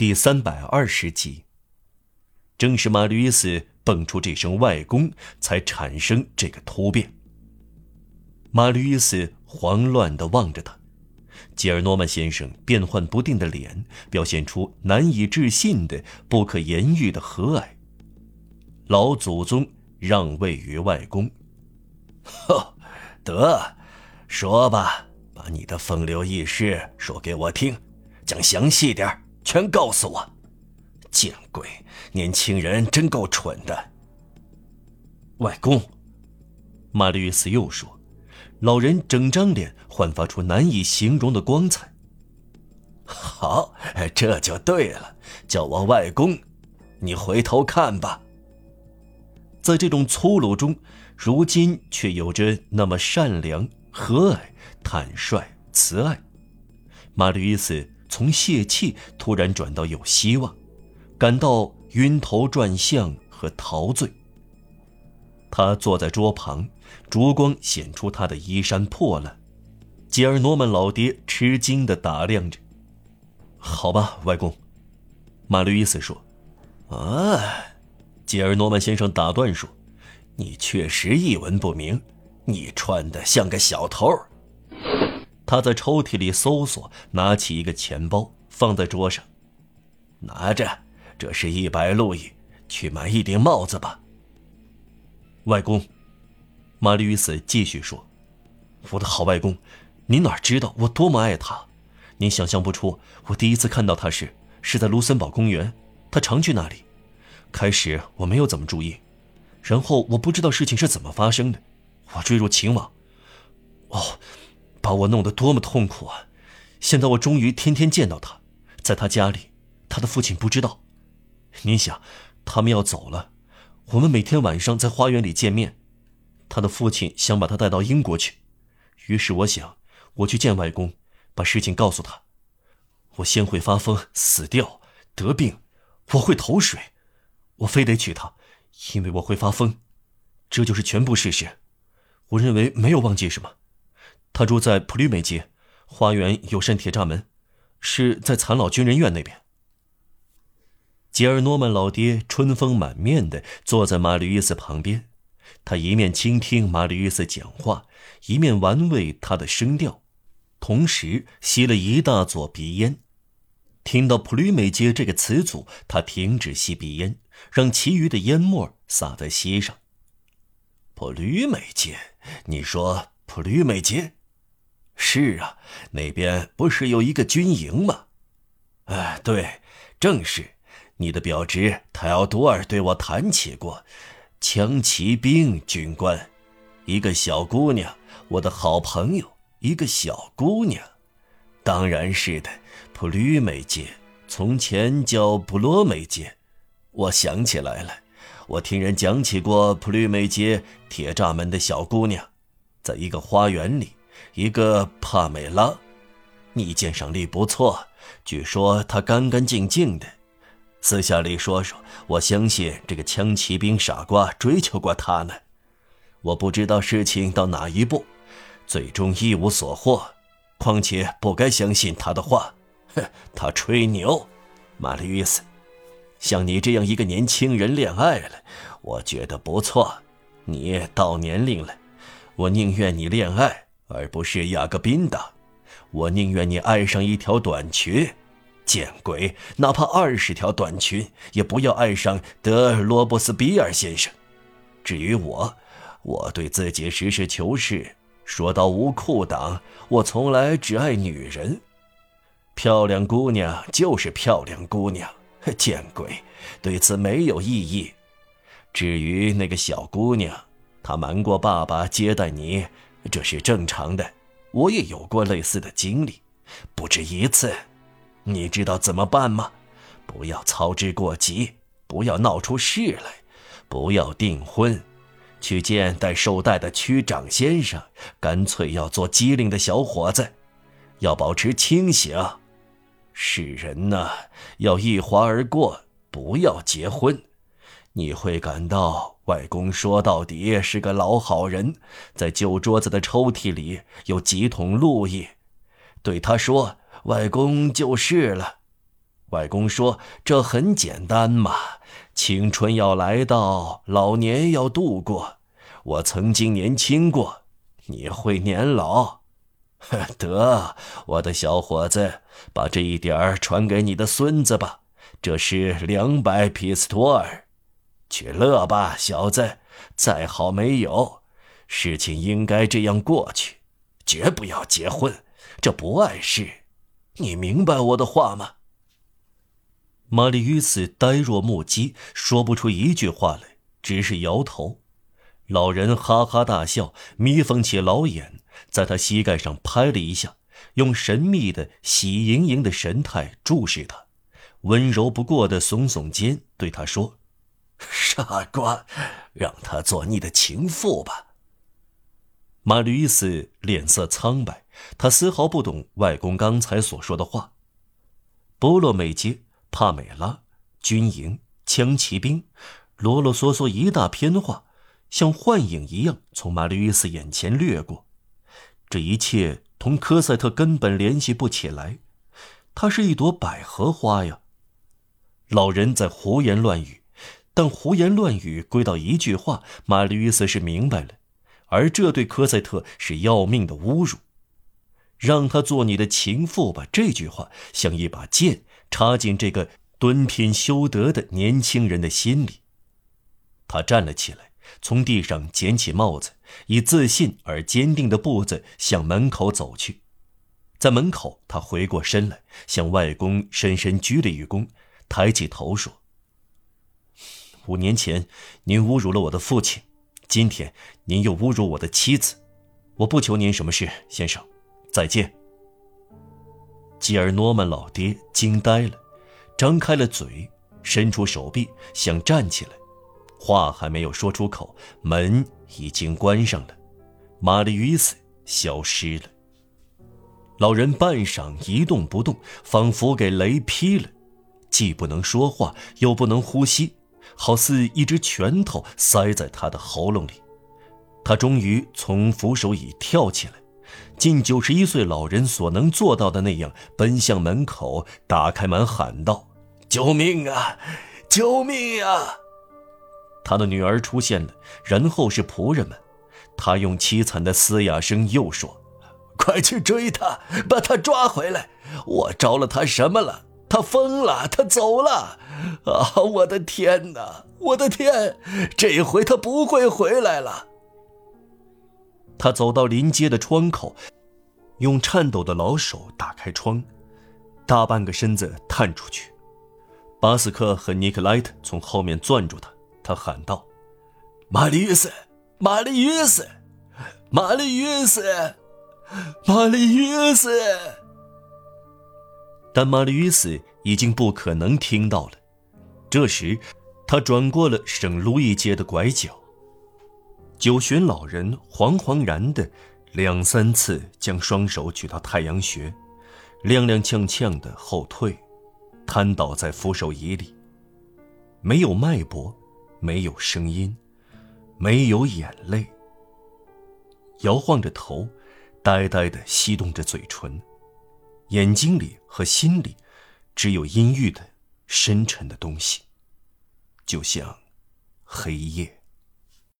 第三百二十集。正是马吕斯蹦出这声“外公”，才产生这个突变。马吕斯慌乱地望着他，吉尔诺曼先生变幻不定的脸表现出难以置信的、不可言喻的和蔼。老祖宗让位于外公，呵，得，说吧，把你的风流轶事说给我听，讲详细点全告诉我。见鬼，年轻人真够蠢的。外公，马吕斯又说。老人整张脸焕发出难以形容的光彩。好，这就对了，叫我外公。你回头看吧。在这种粗鲁中，如今却有着那么善良、和蔼、坦率、慈爱。马吕伊斯从泄气突然转到有希望，感到晕头转向和陶醉。他坐在桌旁。烛光显出他的衣衫破烂，吉尔诺曼老爹吃惊地打量着。好吧，外公，马吕伊斯说。啊，吉尔诺曼先生打断说：“你确实一文不名，你穿的像个小偷。”他在抽屉里搜索，拿起一个钱包放在桌上，拿着，这是一百路易，去买一顶帽子吧，外公。玛丽·与斯继续说：“我的好外公，您哪知道我多么爱他？您想象不出，我第一次看到他时是在卢森堡公园。他常去那里。开始我没有怎么注意，然后我不知道事情是怎么发生的。我坠入情网，哦，把我弄得多么痛苦啊！现在我终于天天见到他，在他家里，他的父亲不知道。您想，他们要走了，我们每天晚上在花园里见面。”他的父亲想把他带到英国去，于是我想，我去见外公，把事情告诉他。我先会发疯、死掉、得病，我会投水，我非得娶她，因为我会发疯。这就是全部事实。我认为没有忘记什么。他住在普吕美街，花园有扇铁栅门，是在残老军人院那边。吉尔诺曼老爹春风满面的坐在马吕伊斯旁边。他一面倾听马吕伊斯讲话，一面玩味他的声调，同时吸了一大撮鼻烟。听到“普吕美街”这个词组，他停止吸鼻烟，让其余的烟沫洒在膝上。普吕美街，你说普吕美街？是啊，那边不是有一个军营吗？哎，对，正是。你的表侄泰奥多尔对我谈起过。枪骑兵军官，一个小姑娘，我的好朋友，一个小姑娘，当然是的。普吕美街从前叫布罗美街，我想起来了，我听人讲起过普吕美街铁栅门的小姑娘，在一个花园里，一个帕美拉，你鉴赏力不错，据说她干干净净的。私下里说说，我相信这个枪骑兵傻瓜追求过他呢。我不知道事情到哪一步，最终一无所获。况且不该相信他的话，哼，他吹牛。玛丽·伊斯，像你这样一个年轻人恋爱了，我觉得不错。你到年龄了，我宁愿你恋爱，而不是雅各宾党。我宁愿你爱上一条短裙。见鬼！哪怕二十条短裙，也不要爱上德罗伯斯比尔先生。至于我，我对自己实事求是，说到无裤裆，我从来只爱女人。漂亮姑娘就是漂亮姑娘。见鬼！对此没有异议。至于那个小姑娘，她瞒过爸爸接待你，这是正常的。我也有过类似的经历，不止一次。你知道怎么办吗？不要操之过急，不要闹出事来，不要订婚，去见带绶带的区长先生。干脆要做机灵的小伙子，要保持清醒。世人呐，要一划而过，不要结婚。你会感到外公说到底是个老好人，在旧桌子的抽屉里有几桶路易，对他说。外公就是了，外公说：“这很简单嘛，青春要来到，老年要度过。我曾经年轻过，你会年老。得，我的小伙子，把这一点儿传给你的孙子吧。这是两百匹斯托尔，去乐吧，小子。再好没有，事情应该这样过去，绝不要结婚，这不碍事。你明白我的话吗？”玛丽于此呆若木鸡，说不出一句话来，只是摇头。老人哈哈大笑，眯缝起老眼，在他膝盖上拍了一下，用神秘的喜盈盈的神态注视他，温柔不过的耸耸肩，对他说：“傻瓜，让他做你的情妇吧。”玛丽于斯脸色苍白，他丝毫不懂外公刚才所说的话。波洛美街。帕美拉、军营、枪骑兵，啰啰嗦嗦一大篇话，像幻影一样从玛丽·约斯眼前掠过。这一切同科赛特根本联系不起来。他是一朵百合花呀！老人在胡言乱语，但胡言乱语归到一句话，玛丽·约斯是明白了，而这对科赛特是要命的侮辱。让他做你的情妇吧！这句话像一把剑。插进这个敦品修德的年轻人的心里。他站了起来，从地上捡起帽子，以自信而坚定的步子向门口走去。在门口，他回过身来，向外公深深鞠了一躬，抬起头说：“五年前，您侮辱了我的父亲，今天您又侮辱我的妻子。我不求您什么事，先生，再见。”吉尔诺曼老爹惊呆了，张开了嘴，伸出手臂想站起来，话还没有说出口，门已经关上了，玛丽·与斯消失了。老人半晌一动不动，仿佛给雷劈了，既不能说话，又不能呼吸，好似一只拳头塞在他的喉咙里。他终于从扶手椅跳起来。近九十一岁老人所能做到的那样，奔向门口，打开门喊道：“救命啊！救命啊！”他的女儿出现了，然后是仆人们。他用凄惨的嘶哑声又说：“快去追他，把他抓回来！我招了他什么了？他疯了，他走了！啊，我的天哪！我的天，这回他不会回来了。”他走到临街的窗口，用颤抖的老手打开窗，大半个身子探出去。巴斯克和尼克莱特从后面攥住他，他喊道：“玛丽约斯，玛丽约斯，玛丽约斯，玛丽约斯！”但玛丽约斯已经不可能听到了。这时，他转过了圣路易街的拐角。九旬老人惶惶然的两三次将双手举到太阳穴，踉踉跄跄的后退，瘫倒在扶手椅里。没有脉搏，没有声音，没有眼泪。摇晃着头，呆呆的翕动着嘴唇，眼睛里和心里，只有阴郁的、深沉的东西，就像黑夜。